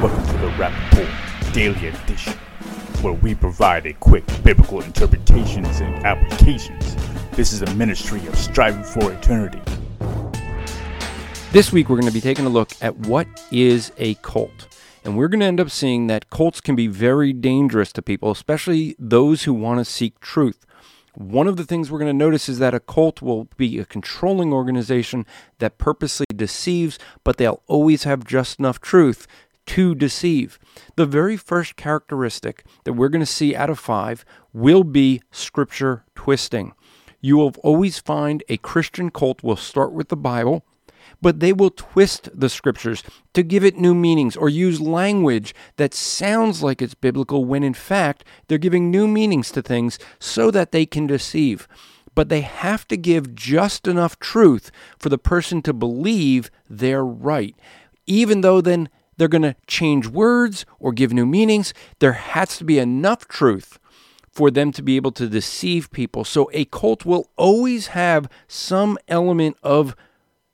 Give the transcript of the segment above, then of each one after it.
Welcome to the Rapp Report Daily Edition, where we provide a quick biblical interpretations and applications. This is a ministry of striving for eternity. This week, we're going to be taking a look at what is a cult. And we're going to end up seeing that cults can be very dangerous to people, especially those who want to seek truth. One of the things we're going to notice is that a cult will be a controlling organization that purposely deceives, but they'll always have just enough truth to deceive. The very first characteristic that we're going to see out of five will be scripture twisting. You will always find a Christian cult will start with the Bible, but they will twist the scriptures to give it new meanings or use language that sounds like it's biblical when in fact they're giving new meanings to things so that they can deceive. But they have to give just enough truth for the person to believe they're right. Even though then they're going to change words or give new meanings. There has to be enough truth for them to be able to deceive people. So a cult will always have some element of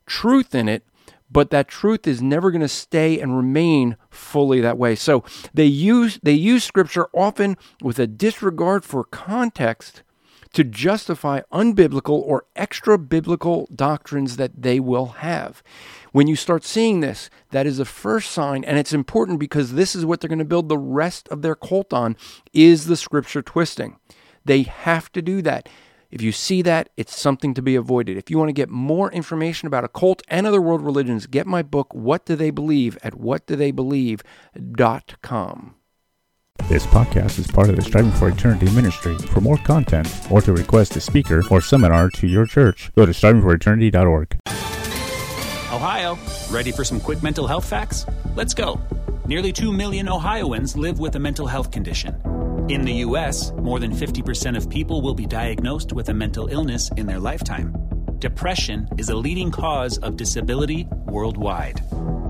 truth in it, but that truth is never going to stay and remain fully that way. So they use they use scripture often with a disregard for context to justify unbiblical or extra biblical doctrines that they will have. When you start seeing this, that is the first sign, and it's important because this is what they're going to build the rest of their cult on is the scripture twisting. They have to do that. If you see that, it's something to be avoided. If you want to get more information about a cult and other world religions, get my book, What Do They Believe, at whatdotheybelieve.com. This podcast is part of the Striving for Eternity ministry. For more content or to request a speaker or seminar to your church, go to strivingforeternity.org. Ohio, ready for some quick mental health facts? Let's go. Nearly 2 million Ohioans live with a mental health condition. In the U.S., more than 50% of people will be diagnosed with a mental illness in their lifetime. Depression is a leading cause of disability worldwide.